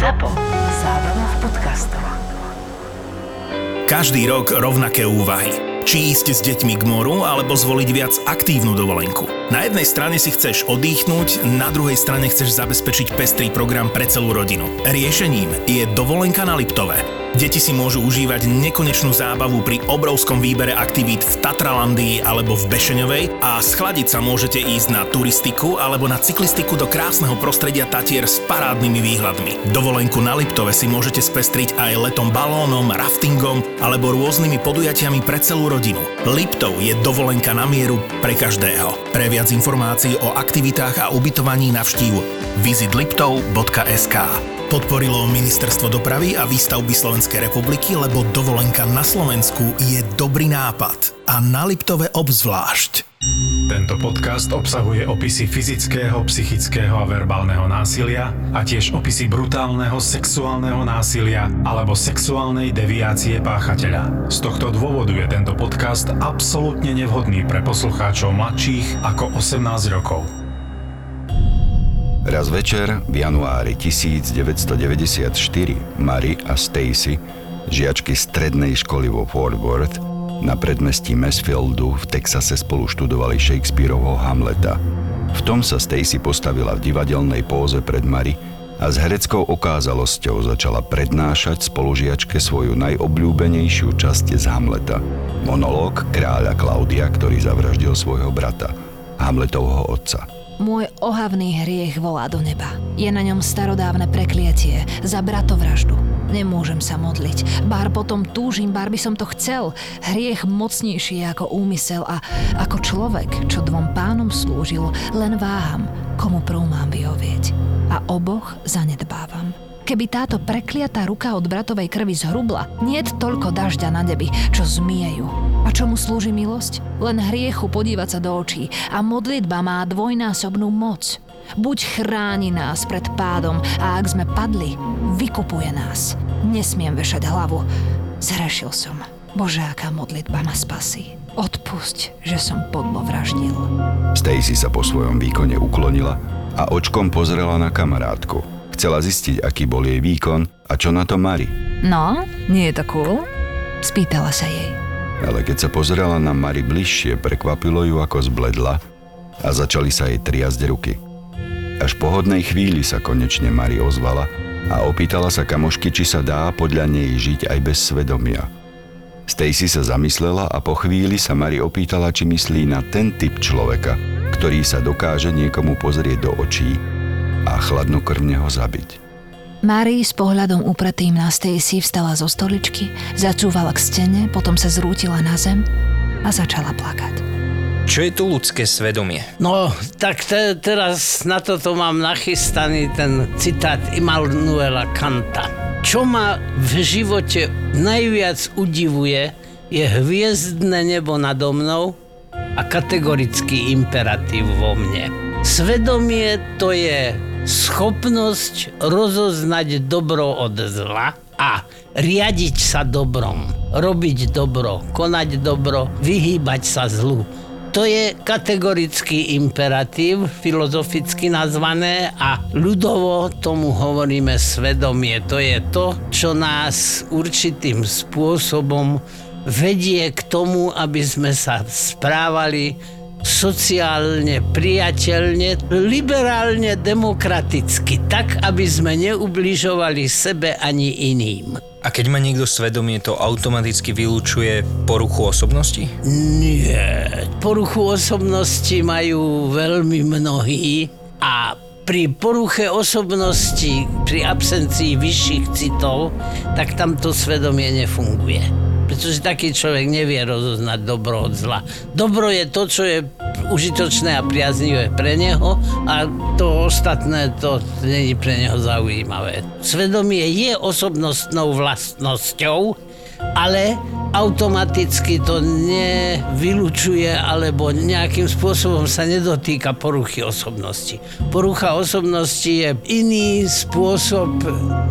ZAPO. Zábrná v podcastov. Každý rok rovnaké úvahy. Či ísť s deťmi k moru, alebo zvoliť viac aktívnu dovolenku. Na jednej strane si chceš oddychnúť, na druhej strane chceš zabezpečiť pestrý program pre celú rodinu. Riešením je dovolenka na Liptové. Deti si môžu užívať nekonečnú zábavu pri obrovskom výbere aktivít v Tatralandii alebo v Bešeňovej a schladiť sa môžete ísť na turistiku alebo na cyklistiku do krásneho prostredia Tatier s parádnymi výhľadmi. Dovolenku na Liptove si môžete spestriť aj letom balónom, raftingom alebo rôznymi podujatiami pre celú rodinu. Liptov je dovolenka na mieru pre každého. Pre viac informácií o aktivitách a ubytovaní navštív visitliptov.sk Podporilo Ministerstvo dopravy a výstavby Slovenskej republiky, lebo dovolenka na Slovensku je dobrý nápad. A na Liptove obzvlášť. Tento podcast obsahuje opisy fyzického, psychického a verbálneho násilia a tiež opisy brutálneho sexuálneho násilia alebo sexuálnej deviácie páchateľa. Z tohto dôvodu je tento podcast absolútne nevhodný pre poslucháčov mladších ako 18 rokov. Raz večer v januári 1994 Mary a Stacy, žiačky strednej školy vo Fort Worth, na predmestí Mansfieldu v Texase spolu študovali Shakespeareovho Hamleta. V tom sa Stacy postavila v divadelnej póze pred Mary a s hereckou okázalosťou začala prednášať spolužiačke svoju najobľúbenejšiu časť z Hamleta. Monológ kráľa Klaudia, ktorý zavraždil svojho brata, Hamletovho otca. Môj ohavný hriech volá do neba. Je na ňom starodávne prekliatie za bratovraždu. Nemôžem sa modliť. Bár potom túžim, bár by som to chcel. Hriech mocnejší ako úmysel a ako človek, čo dvom pánom slúžil, len váham, komu prv mám vyhovieť. A oboch zanedbávam. Keby táto prekliatá ruka od bratovej krvi zhrubla, nie toľko dažďa na nebi, čo zmiejú. A čomu slúži milosť? Len hriechu podívať sa do očí a modlitba má dvojnásobnú moc. Buď chráni nás pred pádom a ak sme padli, vykupuje nás. Nesmiem vešať hlavu. Zrešil som. Bože, aká modlitba ma spasí. Odpusť, že som podlo vraždil. Stacy sa po svojom výkone uklonila a očkom pozrela na kamarátku. Chcela zistiť, aký bol jej výkon a čo na to Mari. No, nie je to cool? Spýtala sa jej. Ale keď sa pozerala na Mari bližšie, prekvapilo ju, ako zbledla a začali sa jej triasť ruky. Až po hodnej chvíli sa konečne Mari ozvala a opýtala sa kamošky, či sa dá podľa nej žiť aj bez svedomia. Stacy sa zamyslela a po chvíli sa Mari opýtala, či myslí na ten typ človeka, ktorý sa dokáže niekomu pozrieť do očí a chladnokrvne ho zabiť. Mary s pohľadom upretým na Stacy vstala zo stoličky, zacúvala k stene, potom sa zrútila na zem a začala plakať. Čo je tu ľudské svedomie? No, tak te, teraz na toto mám nachystaný ten citát Immanuela Kanta. Čo ma v živote najviac udivuje, je hviezdne nebo nado mnou a kategorický imperatív vo mne. Svedomie to je schopnosť rozoznať dobro od zla a riadiť sa dobrom, robiť dobro, konať dobro, vyhýbať sa zlu. To je kategorický imperatív, filozoficky nazvané a ľudovo tomu hovoríme svedomie. To je to, čo nás určitým spôsobom vedie k tomu, aby sme sa správali sociálne priateľne, liberálne demokraticky, tak, aby sme neubližovali sebe ani iným. A keď má niekto svedomie, to automaticky vylúčuje poruchu osobnosti? Nie. Poruchu osobnosti majú veľmi mnohí a pri poruche osobnosti, pri absencii vyšších citov, tak tam to svedomie nefunguje pretože taký človek nevie rozoznať dobro od zla. Dobro je to, čo je užitočné a priaznivé pre neho a to ostatné to není pre neho zaujímavé. Svedomie je osobnostnou vlastnosťou, ale automaticky to nevylučuje alebo nejakým spôsobom sa nedotýka poruchy osobnosti. Porucha osobnosti je iný spôsob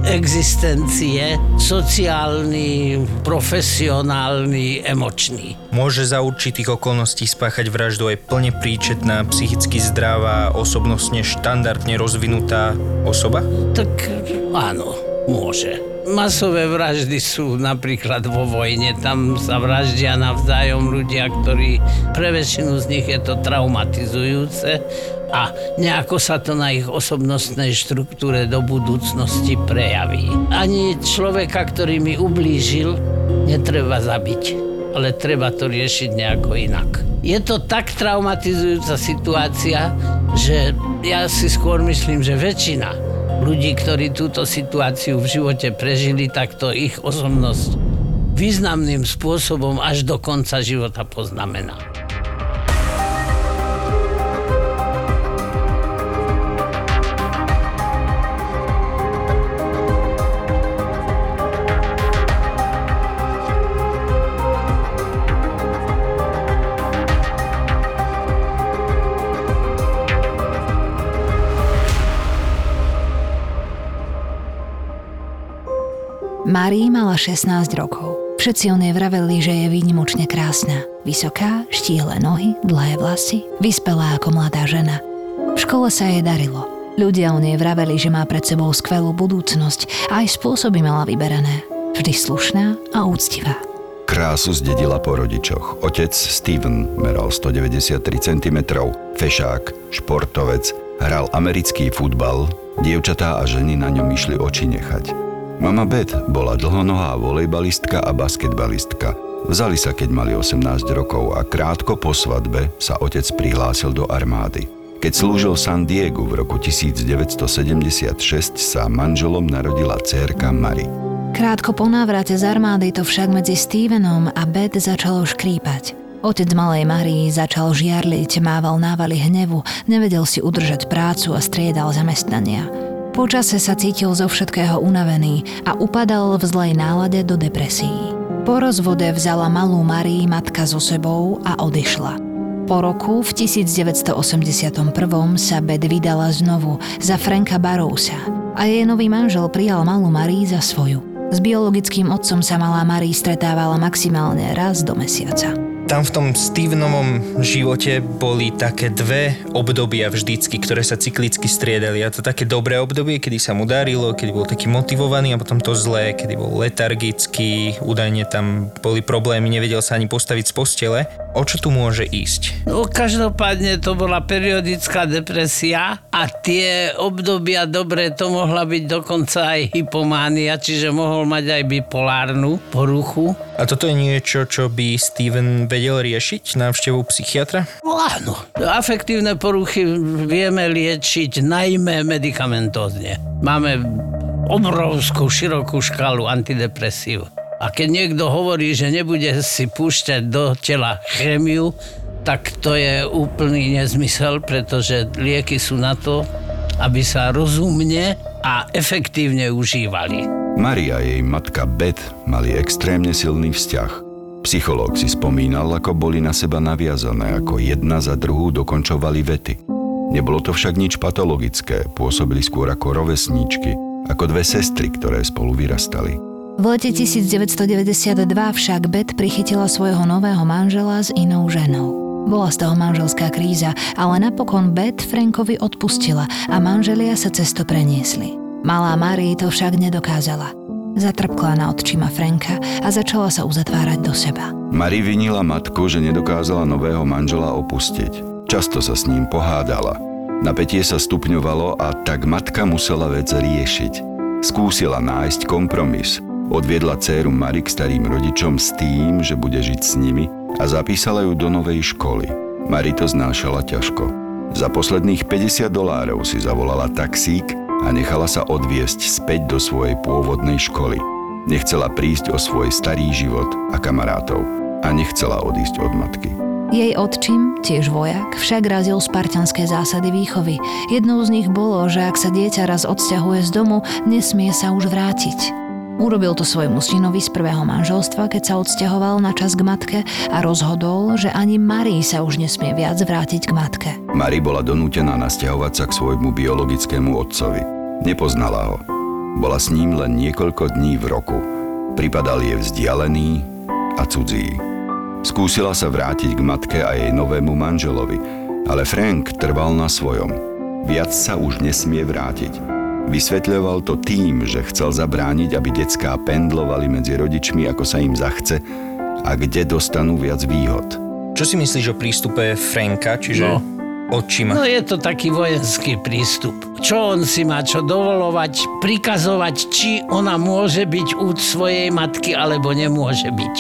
existencie, sociálny, profesionálny, emočný. Môže za určitých okolností spáchať vraždu aj plne príčetná, psychicky zdravá, osobnostne štandardne rozvinutá osoba? Tak Áno, môže. Masové vraždy sú napríklad vo vojne, tam sa vraždia navzájom ľudia, ktorí pre väčšinu z nich je to traumatizujúce a nejako sa to na ich osobnostnej štruktúre do budúcnosti prejaví. Ani človeka, ktorý mi ublížil, netreba zabiť, ale treba to riešiť nejako inak. Je to tak traumatizujúca situácia, že ja si skôr myslím, že väčšina ľudí, ktorí túto situáciu v živote prežili, tak to ich osobnosť významným spôsobom až do konca života poznamená. Marí mala 16 rokov. Všetci o nej vraveli, že je výnimočne krásna. Vysoká, štíhle nohy, dlhé vlasy, vyspelá ako mladá žena. V škole sa jej darilo. Ľudia o nej vraveli, že má pred sebou skvelú budúcnosť a aj spôsoby mala vyberané. Vždy slušná a úctivá. Krásu zdedila po rodičoch. Otec Steven meral 193 cm, fešák, športovec, hral americký futbal, dievčatá a ženy na ňom išli oči nechať. Mama Beth bola dlhonohá volejbalistka a basketbalistka. Vzali sa, keď mali 18 rokov a krátko po svadbe sa otec prihlásil do armády. Keď slúžil San Diego v roku 1976, sa manželom narodila dcérka Mary. Krátko po návrate z armády to však medzi Stevenom a Beth začalo škrípať. Otec malej Marii začal žiarliť, mával návaly hnevu, nevedel si udržať prácu a striedal zamestnania. Počase sa cítil zo všetkého unavený a upadal v zlej nálade do depresií. Po rozvode vzala malú Marii matka so sebou a odišla. Po roku v 1981 sa Bed vydala znovu za Franka Barousa a jej nový manžel prijal malú Marii za svoju. S biologickým otcom sa malá Marie stretávala maximálne raz do mesiaca tam v tom Stevenovom živote boli také dve obdobia vždycky, ktoré sa cyklicky striedali. A to také dobré obdobie, kedy sa mu darilo, kedy bol taký motivovaný a potom to zlé, kedy bol letargický, údajne tam boli problémy, nevedel sa ani postaviť z postele. O čo tu môže ísť? No každopádne to bola periodická depresia a tie obdobia dobre to mohla byť dokonca aj hypománia, čiže mohol mať aj bipolárnu poruchu. A toto je niečo, čo by Steven vedel riešiť, návštevu psychiatra? No áno. Afektívne poruchy vieme liečiť najmä medicamentózne. Máme obrovskú, širokú škálu antidepresív. A keď niekto hovorí, že nebude si púšťať do tela chemiu, tak to je úplný nezmysel, pretože lieky sú na to, aby sa rozumne a efektívne užívali. Maria a jej matka Beth mali extrémne silný vzťah. Psychológ si spomínal, ako boli na seba naviazané, ako jedna za druhú dokončovali vety. Nebolo to však nič patologické, pôsobili skôr ako rovesníčky, ako dve sestry, ktoré spolu vyrastali. V lete 1992 však Beth prichytila svojho nového manžela s inou ženou. Bola z toho manželská kríza, ale napokon Beth Frankovi odpustila a manželia sa cesto preniesli. Malá Marie to však nedokázala. Zatrpkla na očima Franka a začala sa uzatvárať do seba. Marie vinila matku, že nedokázala nového manžela opustiť. Často sa s ním pohádala. Napätie sa stupňovalo a tak matka musela vec riešiť. Skúsila nájsť kompromis. Odviedla dceru Mari k starým rodičom s tým, že bude žiť s nimi a zapísala ju do novej školy. Mari to znášala ťažko. Za posledných 50 dolárov si zavolala taxík a nechala sa odviesť späť do svojej pôvodnej školy. Nechcela prísť o svoj starý život a kamarátov a nechcela odísť od matky. Jej otčím, tiež vojak, však razil spartanské zásady výchovy. Jednou z nich bolo, že ak sa dieťa raz odsťahuje z domu, nesmie sa už vrátiť. Urobil to svojmu synovi z prvého manželstva, keď sa odsťahoval na čas k matke a rozhodol, že ani Marii sa už nesmie viac vrátiť k matke. Mari bola donútená nasťahovať sa k svojmu biologickému otcovi. Nepoznala ho. Bola s ním len niekoľko dní v roku. Pripadal je vzdialený a cudzí. Skúsila sa vrátiť k matke a jej novému manželovi, ale Frank trval na svojom. Viac sa už nesmie vrátiť. Vysvetľoval to tým, že chcel zabrániť, aby decká pendlovali medzi rodičmi, ako sa im zachce a kde dostanú viac výhod. Čo si myslíš o prístupe Franka, čiže No. Očima? No je to taký vojenský prístup. Čo on si má čo dovolovať, prikazovať, či ona môže byť u svojej matky, alebo nemôže byť.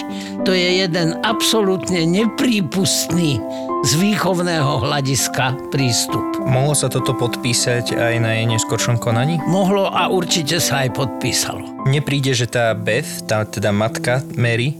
To je jeden absolútne neprípustný z výchovného hľadiska prístup. Mohlo sa toto podpísať aj na jej neskôršom konaní? Mohlo a určite sa aj podpísalo. Mne príde, že tá Beth, tá teda matka Mary,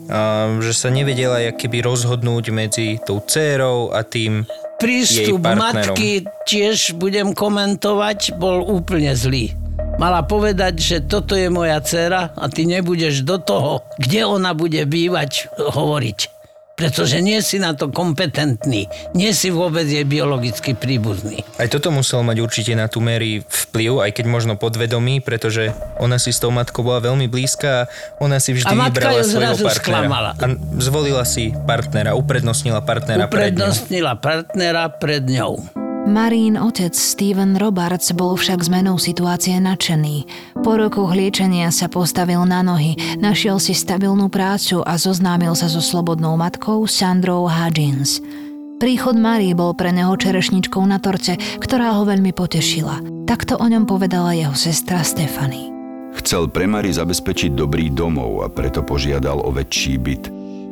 že sa nevedela keby rozhodnúť medzi tou dcérou a tým Prístup matky tiež budem komentovať, bol úplne zlý. Mala povedať, že toto je moja dcera a ty nebudeš do toho, kde ona bude bývať, hovoriť. Pretože nie si na to kompetentný. Nie si vôbec jej biologicky príbuzný. Aj toto musel mať určite na tú Mary vplyv, aj keď možno podvedomý, pretože ona si s tou matkou bola veľmi blízka a ona si vždy A vybrala svojho partnera. sklamala. A zvolila si partnera, uprednostnila partnera pred ňou. Uprednostnila partnera pred ňou. Marín otec Steven Roberts bol však zmenou situácie nadšený. Po rokoch liečenia sa postavil na nohy, našiel si stabilnú prácu a zoznámil sa so slobodnou matkou Sandrou Hudgens. Príchod Marie bol pre neho čerešničkou na torte, ktorá ho veľmi potešila. Takto o ňom povedala jeho sestra Stefany. Chcel pre Mary zabezpečiť dobrý domov a preto požiadal o väčší byt.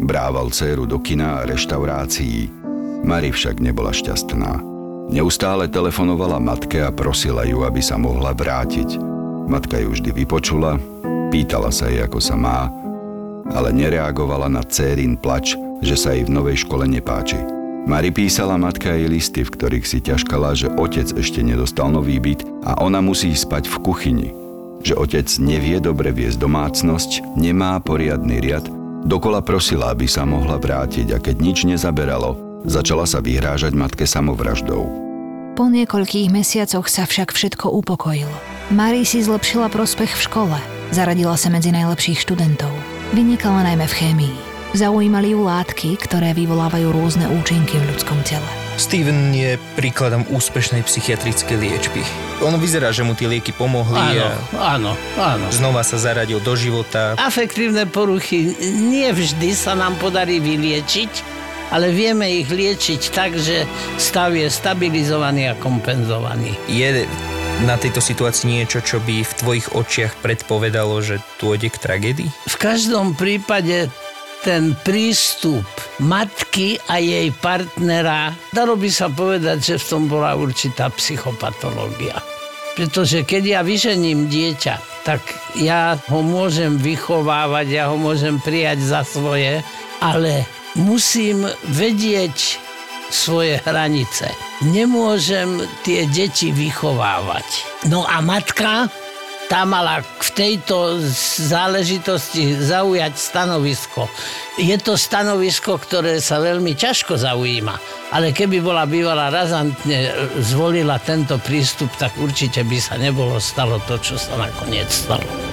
Brával dceru do kina a reštaurácií. Mary však nebola šťastná. Neustále telefonovala matke a prosila ju, aby sa mohla vrátiť. Matka ju vždy vypočula, pýtala sa jej, ako sa má, ale nereagovala na dcerin plač, že sa jej v novej škole nepáči. Mari písala matka jej listy, v ktorých si ťažkala, že otec ešte nedostal nový byt a ona musí spať v kuchyni. Že otec nevie dobre viesť domácnosť, nemá poriadny riad, dokola prosila, aby sa mohla vrátiť a keď nič nezaberalo, začala sa vyhrážať matke samovraždou. Po niekoľkých mesiacoch sa však všetko upokojilo. Marie si zlepšila prospech v škole. Zaradila sa medzi najlepších študentov. Vynikala najmä v chémii. Zaujímali ju látky, ktoré vyvolávajú rôzne účinky v ľudskom tele. Steven je príkladom úspešnej psychiatrickej liečby. On vyzerá, že mu tie lieky pomohli Áno, a áno, áno. znova sa zaradil do života. Afektívne poruchy nie vždy sa nám podarí vyliečiť, ale vieme ich liečiť tak, že stav je stabilizovaný a kompenzovaný. Je na tejto situácii niečo, čo by v tvojich očiach predpovedalo, že dôjde k tragédii? V každom prípade ten prístup matky a jej partnera, dalo by sa povedať, že v tom bola určitá psychopatológia. Pretože keď ja vyžením dieťa, tak ja ho môžem vychovávať, ja ho môžem prijať za svoje, ale musím vedieť svoje hranice. Nemôžem tie deti vychovávať. No a matka, tá mala v tejto záležitosti zaujať stanovisko. Je to stanovisko, ktoré sa veľmi ťažko zaujíma, ale keby bola bývala razantne zvolila tento prístup, tak určite by sa nebolo stalo to, čo sa nakoniec stalo.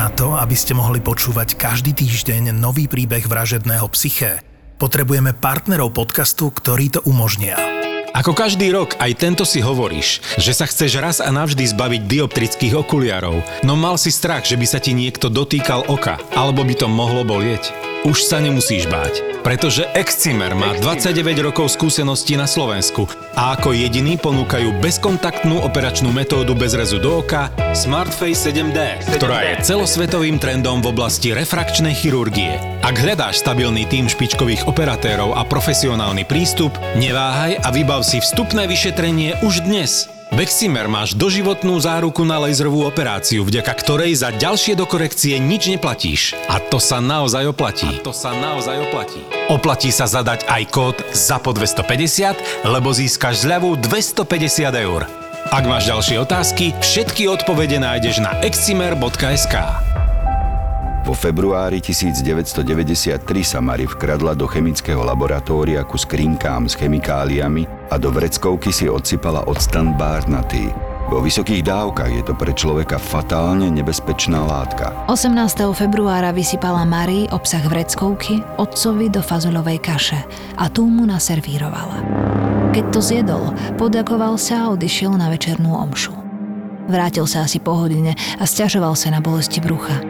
Na to, aby ste mohli počúvať každý týždeň nový príbeh vražedného psyché, potrebujeme partnerov podcastu, ktorí to umožnia. Ako každý rok, aj tento si hovoríš, že sa chceš raz a navždy zbaviť dioptrických okuliarov, no mal si strach, že by sa ti niekto dotýkal oka, alebo by to mohlo bolieť. Už sa nemusíš báť, pretože Excimer má 29 rokov skúseností na Slovensku a ako jediný ponúkajú bezkontaktnú operačnú metódu bez rezu do oka SmartFace 7D, ktorá je celosvetovým trendom v oblasti refrakčnej chirurgie. Ak hľadáš stabilný tím špičkových operatérov a profesionálny prístup, neváhaj a vybav si vstupné vyšetrenie už dnes. Beximer máš doživotnú záruku na laserovú operáciu, vďaka ktorej za ďalšie dokorekcie nič neplatíš. A to sa naozaj oplatí. A to sa naozaj oplatí. Oplatí sa zadať aj kód ZAPO 250, lebo získaš zľavu 250 eur. Ak máš ďalšie otázky, všetky odpovede nájdeš na excimer.sk. Vo februári 1993 sa Mari vkradla do chemického laboratória ku skrinkám s chemikáliami a do vreckovky si odsypala octan bárnatý. Vo vysokých dávkach je to pre človeka fatálne nebezpečná látka. 18. februára vysypala Marie obsah vreckovky otcovi do fazuľovej kaše a tú mu naservírovala. Keď to zjedol, podakoval sa a odišiel na večernú omšu. Vrátil sa asi po hodine a stiažoval sa na bolesti brucha.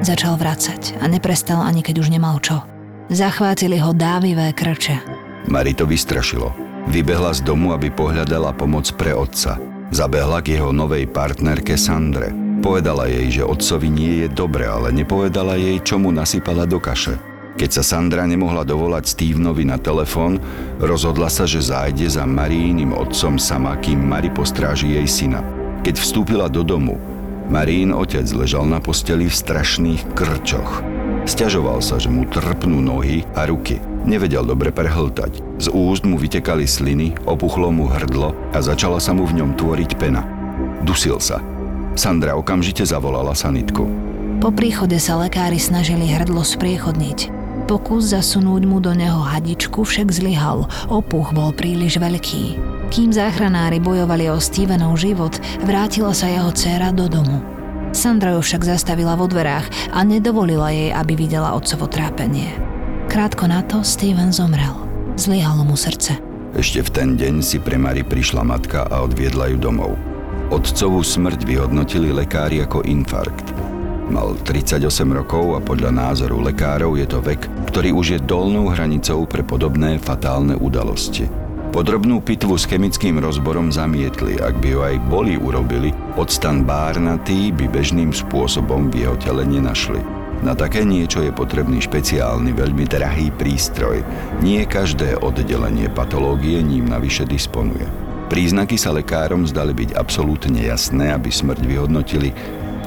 Začal vracať a neprestal ani keď už nemal čo. Zachvátili ho dávivé krče. Mari to vystrašilo. Vybehla z domu, aby pohľadala pomoc pre otca. Zabehla k jeho novej partnerke Sandre. Povedala jej, že otcovi nie je dobre, ale nepovedala jej, čo mu nasypala do kaše. Keď sa Sandra nemohla dovolať Stevenovi na telefón, rozhodla sa, že zájde za Marijným otcom sama, kým Mari postráži jej syna. Keď vstúpila do domu, Marín otec ležal na posteli v strašných krčoch. Sťažoval sa, že mu trpnú nohy a ruky. Nevedel dobre prehltať. Z úst mu vytekali sliny, opuchlo mu hrdlo a začala sa mu v ňom tvoriť pena. Dusil sa. Sandra okamžite zavolala sanitku. Po príchode sa lekári snažili hrdlo spriechodniť. Pokus zasunúť mu do neho hadičku však zlyhal, opuch bol príliš veľký. Kým záchranári bojovali o Stevenov život, vrátila sa jeho dcéra do domu. Sandra ju však zastavila vo dverách a nedovolila jej, aby videla otcovo trápenie. Krátko na to Steven zomrel. Zlyhalo mu srdce. Ešte v ten deň si pre Mari prišla matka a odviedla ju domov. Otcovú smrť vyhodnotili lekári ako infarkt. Mal 38 rokov a podľa názoru lekárov je to vek, ktorý už je dolnou hranicou pre podobné fatálne udalosti. Podrobnú pitvu s chemickým rozborom zamietli, ak by ju aj boli urobili, odstan bárnatý by bežným spôsobom v jeho tele nenašli. Na také niečo je potrebný špeciálny, veľmi drahý prístroj. Nie každé oddelenie patológie ním navyše disponuje. Príznaky sa lekárom zdali byť absolútne jasné, aby smrť vyhodnotili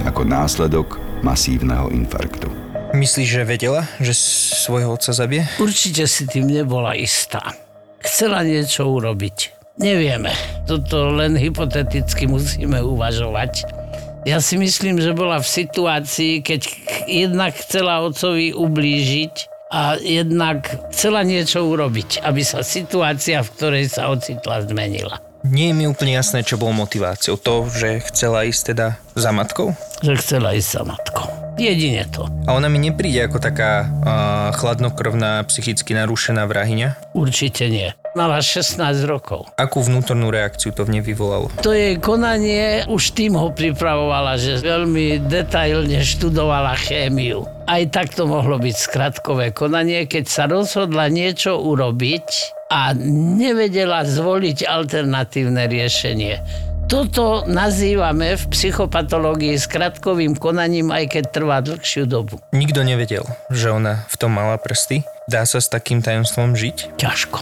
ako následok masívneho infarktu. Myslíš, že vedela, že svojho otca zabije? Určite si tým nebola istá chcela niečo urobiť. Nevieme. Toto len hypoteticky musíme uvažovať. Ja si myslím, že bola v situácii, keď jednak chcela otcovi ublížiť a jednak chcela niečo urobiť, aby sa situácia, v ktorej sa ocitla, zmenila. Nie je mi úplne jasné, čo bolo motiváciou. To, že chcela ísť teda za matkou? Že chcela ísť za matkou. Jedine to. A ona mi nepríde ako taká uh, chladnokrvná, psychicky narušená vrahyňa? Určite nie. Mala 16 rokov. Akú vnútornú reakciu to v nej vyvolalo? To jej konanie už tým ho pripravovala, že veľmi detailne študovala chémiu. Aj tak to mohlo byť skratkové konanie, keď sa rozhodla niečo urobiť, a nevedela zvoliť alternatívne riešenie. Toto nazývame v psychopatológii skratkovým konaním, aj keď trvá dlhšiu dobu. Nikto nevedel, že ona v tom mala prsty? Dá sa s takým tajomstvom žiť? Ťažko.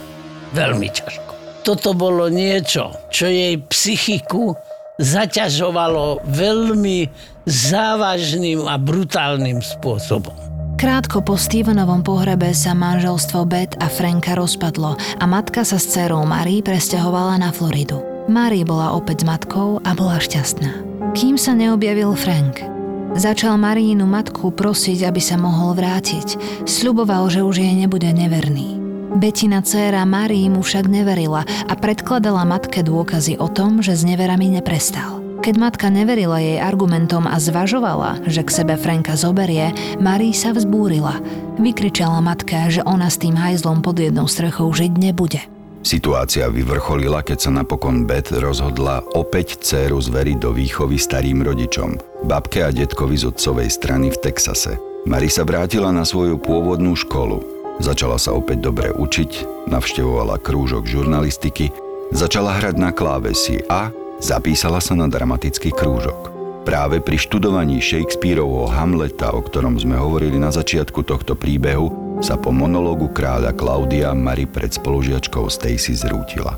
Veľmi ťažko. Toto bolo niečo, čo jej psychiku zaťažovalo veľmi závažným a brutálnym spôsobom. Krátko po Stevenovom pohrebe sa manželstvo Beth a Franka rozpadlo a matka sa s dcerou Marie presťahovala na Floridu. Marie bola opäť s matkou a bola šťastná. Kým sa neobjavil Frank, začal Marínu matku prosiť, aby sa mohol vrátiť. Sľuboval, že už jej nebude neverný. Betina dcéra Marii mu však neverila a predkladala matke dôkazy o tom, že s neverami neprestal. Keď matka neverila jej argumentom a zvažovala, že k sebe Franka zoberie, Marie sa vzbúrila. Vykričala matka, že ona s tým hajzlom pod jednou strechou žiť nebude. Situácia vyvrcholila, keď sa napokon Beth rozhodla opäť dceru zveriť do výchovy starým rodičom, babke a detkovi z otcovej strany v Texase. Mari sa vrátila na svoju pôvodnú školu. Začala sa opäť dobre učiť, navštevovala krúžok žurnalistiky, začala hrať na klávesi a Zapísala sa na dramatický krúžok. Práve pri študovaní Shakespeareovho Hamleta, o ktorom sme hovorili na začiatku tohto príbehu, sa po monológu kráľa Klaudia Mary pred spolužiačkou Stacy zrútila.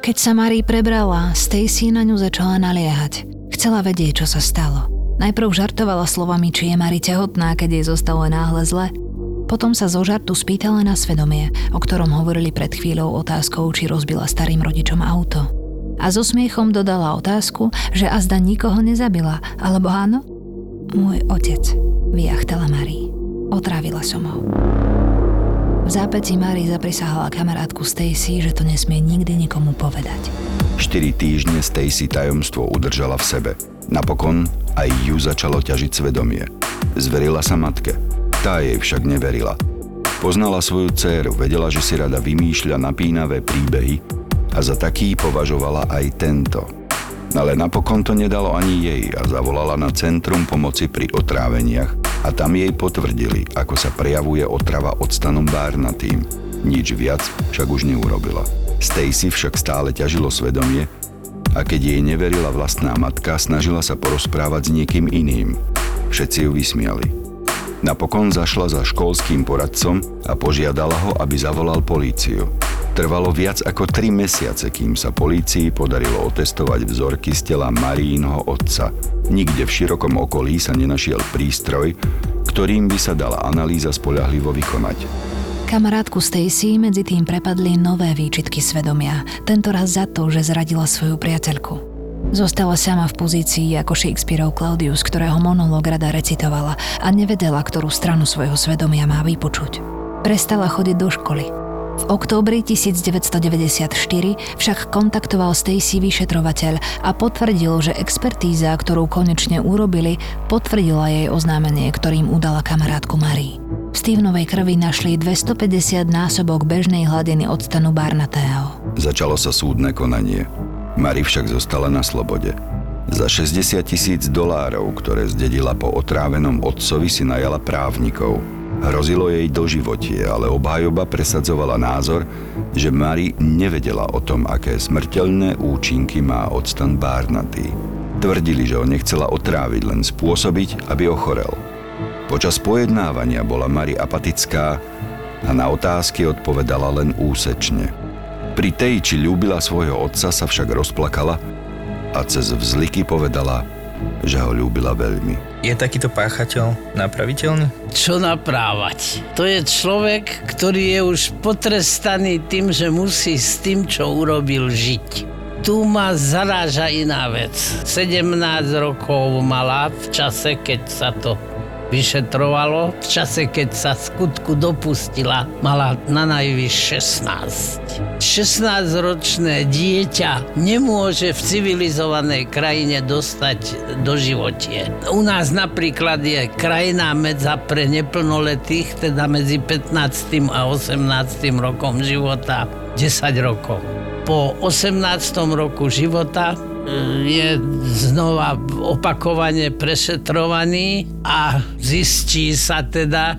Keď sa Mary prebrala, Stacy na ňu začala naliehať. Chcela vedieť, čo sa stalo. Najprv žartovala slovami, či je Mary tehotná, keď jej zostalo náhle zle. Potom sa zo žartu spýtala na svedomie, o ktorom hovorili pred chvíľou otázkou, či rozbila starým rodičom auto a so smiechom dodala otázku, že azda nikoho nezabila, alebo áno? Môj otec, vyjachtala Marie. Otrávila som ho. V zápäti Marie zaprisahala kamarátku Stacy, že to nesmie nikdy nikomu povedať. 4 týždne Stacy tajomstvo udržala v sebe. Napokon aj ju začalo ťažiť svedomie. Zverila sa matke. Tá jej však neverila. Poznala svoju dceru, vedela, že si rada vymýšľa napínavé príbehy a za taký považovala aj tento. Ale napokon to nedalo ani jej a zavolala na Centrum pomoci pri otráveniach a tam jej potvrdili, ako sa prejavuje otrava octanom bárnatým. Nič viac však už neurobila. Stacy však stále ťažilo svedomie a keď jej neverila vlastná matka, snažila sa porozprávať s niekým iným. Všetci ju vysmiali. Napokon zašla za školským poradcom a požiadala ho, aby zavolal políciu. Trvalo viac ako 3 mesiace, kým sa polícii podarilo otestovať vzorky z tela Marínho otca. Nikde v širokom okolí sa nenašiel prístroj, ktorým by sa dala analýza spolahlivo vykonať. Kamarátku Stacy medzi tým prepadli nové výčitky svedomia, tento raz za to, že zradila svoju priateľku. Zostala sama v pozícii ako Shakespeareov Claudius, ktorého monológ rada recitovala a nevedela, ktorú stranu svojho svedomia má vypočuť. Prestala chodiť do školy, v októbri 1994 však kontaktoval Stacy vyšetrovateľ a potvrdil, že expertíza, ktorú konečne urobili, potvrdila jej oznámenie, ktorým udala kamarátku Marie. V Stevenovej krvi našli 250 násobok bežnej hladiny octanu barnatého. Začalo sa súdne konanie. Mari však zostala na slobode. Za 60 tisíc dolárov, ktoré zdedila po otrávenom otcovi, si najala právnikov – Hrozilo jej doživotie, ale obhajoba presadzovala názor, že Mary nevedela o tom, aké smrteľné účinky má octan Barnaty. Tvrdili, že ho nechcela otráviť, len spôsobiť, aby ochorel. Počas pojednávania bola Mary apatická a na otázky odpovedala len úsečne. Pri tej, či ľúbila svojho otca, sa však rozplakala a cez vzliky povedala – že ho ľúbila veľmi. Je takýto páchateľ napraviteľný? Čo naprávať? To je človek, ktorý je už potrestaný tým, že musí s tým, čo urobil, žiť tu ma zaráža iná vec. 17 rokov mala v čase, keď sa to vyšetrovalo. V čase, keď sa skutku dopustila, mala na najvyš 16. 16-ročné dieťa nemôže v civilizovanej krajine dostať do životie. U nás napríklad je krajina medza pre neplnoletých, teda medzi 15. a 18. rokom života 10 rokov. Po 18. roku života je znova opakovane prešetrovaný a zistí sa teda,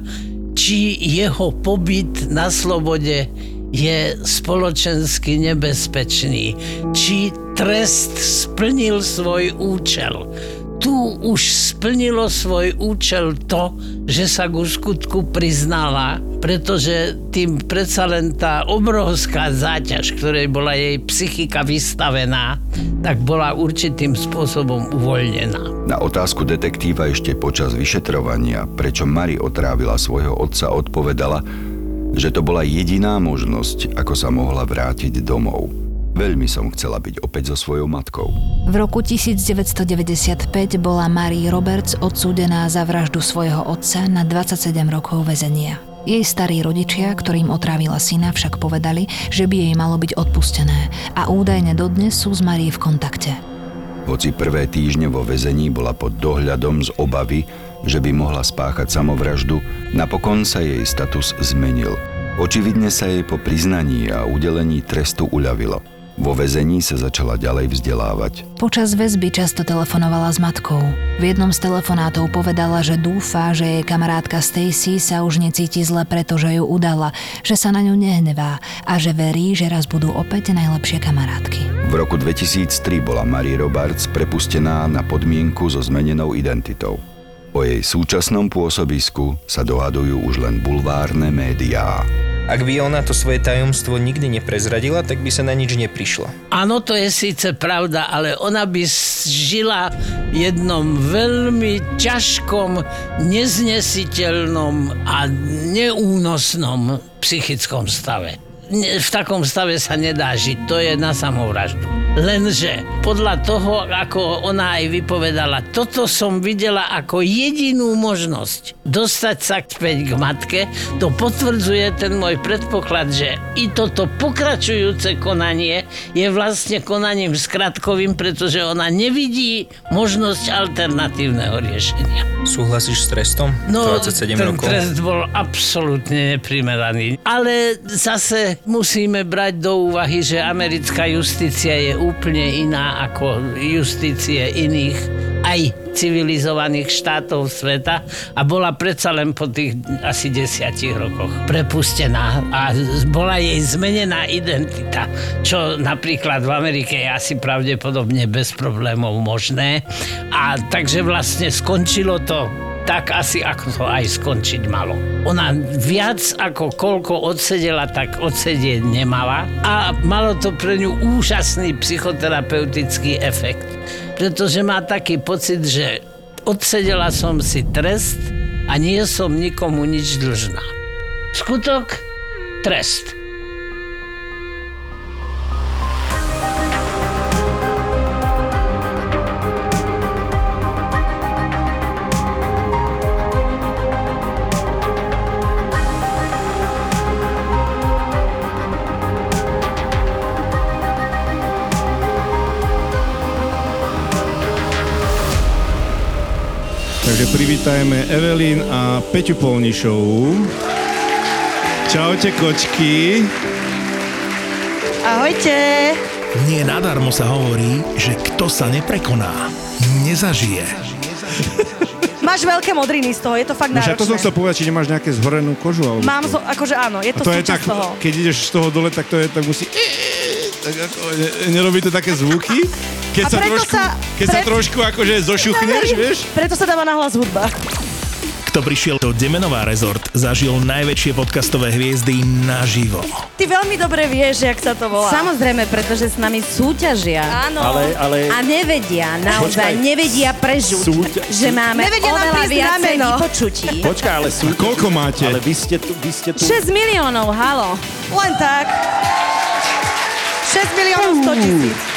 či jeho pobyt na slobode je spoločensky nebezpečný, či trest splnil svoj účel tu už splnilo svoj účel to, že sa ku skutku priznala, pretože tým predsa len tá obrovská záťaž, ktorej bola jej psychika vystavená, tak bola určitým spôsobom uvoľnená. Na otázku detektíva ešte počas vyšetrovania, prečo Mari otrávila svojho otca, odpovedala, že to bola jediná možnosť, ako sa mohla vrátiť domov. Veľmi som chcela byť opäť so svojou matkou. V roku 1995 bola Marie Roberts odsúdená za vraždu svojho otca na 27 rokov väzenia. Jej starí rodičia, ktorým otrávila syna, však povedali, že by jej malo byť odpustené a údajne dodnes sú s Marie v kontakte. Hoci prvé týždne vo väzení bola pod dohľadom z obavy, že by mohla spáchať samovraždu, napokon sa jej status zmenil. Očividne sa jej po priznaní a udelení trestu uľavilo. Vo väzení sa začala ďalej vzdelávať. Počas väzby často telefonovala s matkou. V jednom z telefonátov povedala, že dúfa, že jej kamarátka Stacy sa už necíti zle, pretože ju udala, že sa na ňu nehnevá a že verí, že raz budú opäť najlepšie kamarátky. V roku 2003 bola Marie Roberts prepustená na podmienku so zmenenou identitou. O jej súčasnom pôsobisku sa dohadujú už len bulvárne médiá. Ak by ona to svoje tajomstvo nikdy neprezradila, tak by sa na nič neprišlo. Áno, to je síce pravda, ale ona by žila v jednom veľmi ťažkom, neznesiteľnom a neúnosnom psychickom stave v takom stave sa nedá žiť, to je na samovraždu. Lenže podľa toho, ako ona aj vypovedala, toto som videla ako jedinú možnosť dostať sa späť k matke, to potvrdzuje ten môj predpoklad, že i toto pokračujúce konanie je vlastne konaním skratkovým, pretože ona nevidí možnosť alternatívneho riešenia. Súhlasíš s trestom? No, 27 ten rokov? trest bol absolútne neprimeraný. Ale zase musíme brať do úvahy, že americká justícia je úplne iná ako justície iných aj civilizovaných štátov sveta a bola predsa len po tých asi desiatich rokoch prepustená a bola jej zmenená identita, čo napríklad v Amerike je asi pravdepodobne bez problémov možné. A takže vlastne skončilo to tak asi ako to aj skončiť malo. Ona viac ako koľko odsedela, tak odsedieť nemala a malo to pre ňu úžasný psychoterapeutický efekt. Pretože má taký pocit, že odsedela som si trest a nie som nikomu nič dlžná. Skutok, trest. Takže privítajme Evelyn a Peťu Polnišovú. Čaute kočky. Ahojte. Nie nadarmo sa hovorí, že kto sa neprekoná, nezažije. Máš veľké modriny z toho, je to fakt No však to som náročné. chcel povedať, či nemáš nejaké zhorenú kožu. Alebo Mám, zo, akože áno, je A to, to je tak, toho. keď ideš z toho dole, tak to je, tak musí... Tak ako, ne, nerobí to také zvuky? Keď A sa preto trošku, sa- keď sa pre- trošku akože zošuchneš, vieš? Preto sa dáva nahlas hudba. Kto prišiel do Demenová rezort, zažil najväčšie podcastové hviezdy naživo. Ty veľmi dobre vieš, jak sa to volá. Samozrejme, pretože s nami súťažia. Áno. Ale, ale... A nevedia, naozaj Počkaj. nevedia prežuť, Súťa- že máme Nevedia oveľa viacej vypočutí. Počkaj, ale sú... Koľko máte? Ale vy ste tu, vy ste tu... 6 miliónov, halo. Len tak. 6 miliónov 100 tisíc.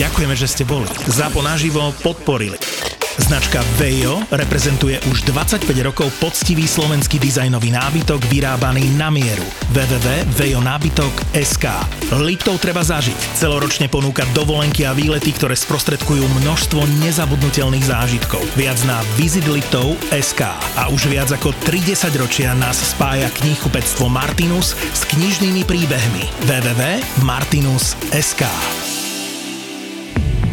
Ďakujeme, že ste boli. Zapo naživo podporili. Značka Vejo reprezentuje už 25 rokov poctivý slovenský dizajnový nábytok vyrábaný na mieru. www.vejonábytok.sk Liptov treba zažiť. Celoročne ponúka dovolenky a výlety, ktoré sprostredkujú množstvo nezabudnutelných zážitkov. Viac na visitliptov.sk A už viac ako 30 ročia nás spája knihkupectvo Martinus s knižnými príbehmi. www.martinus.sk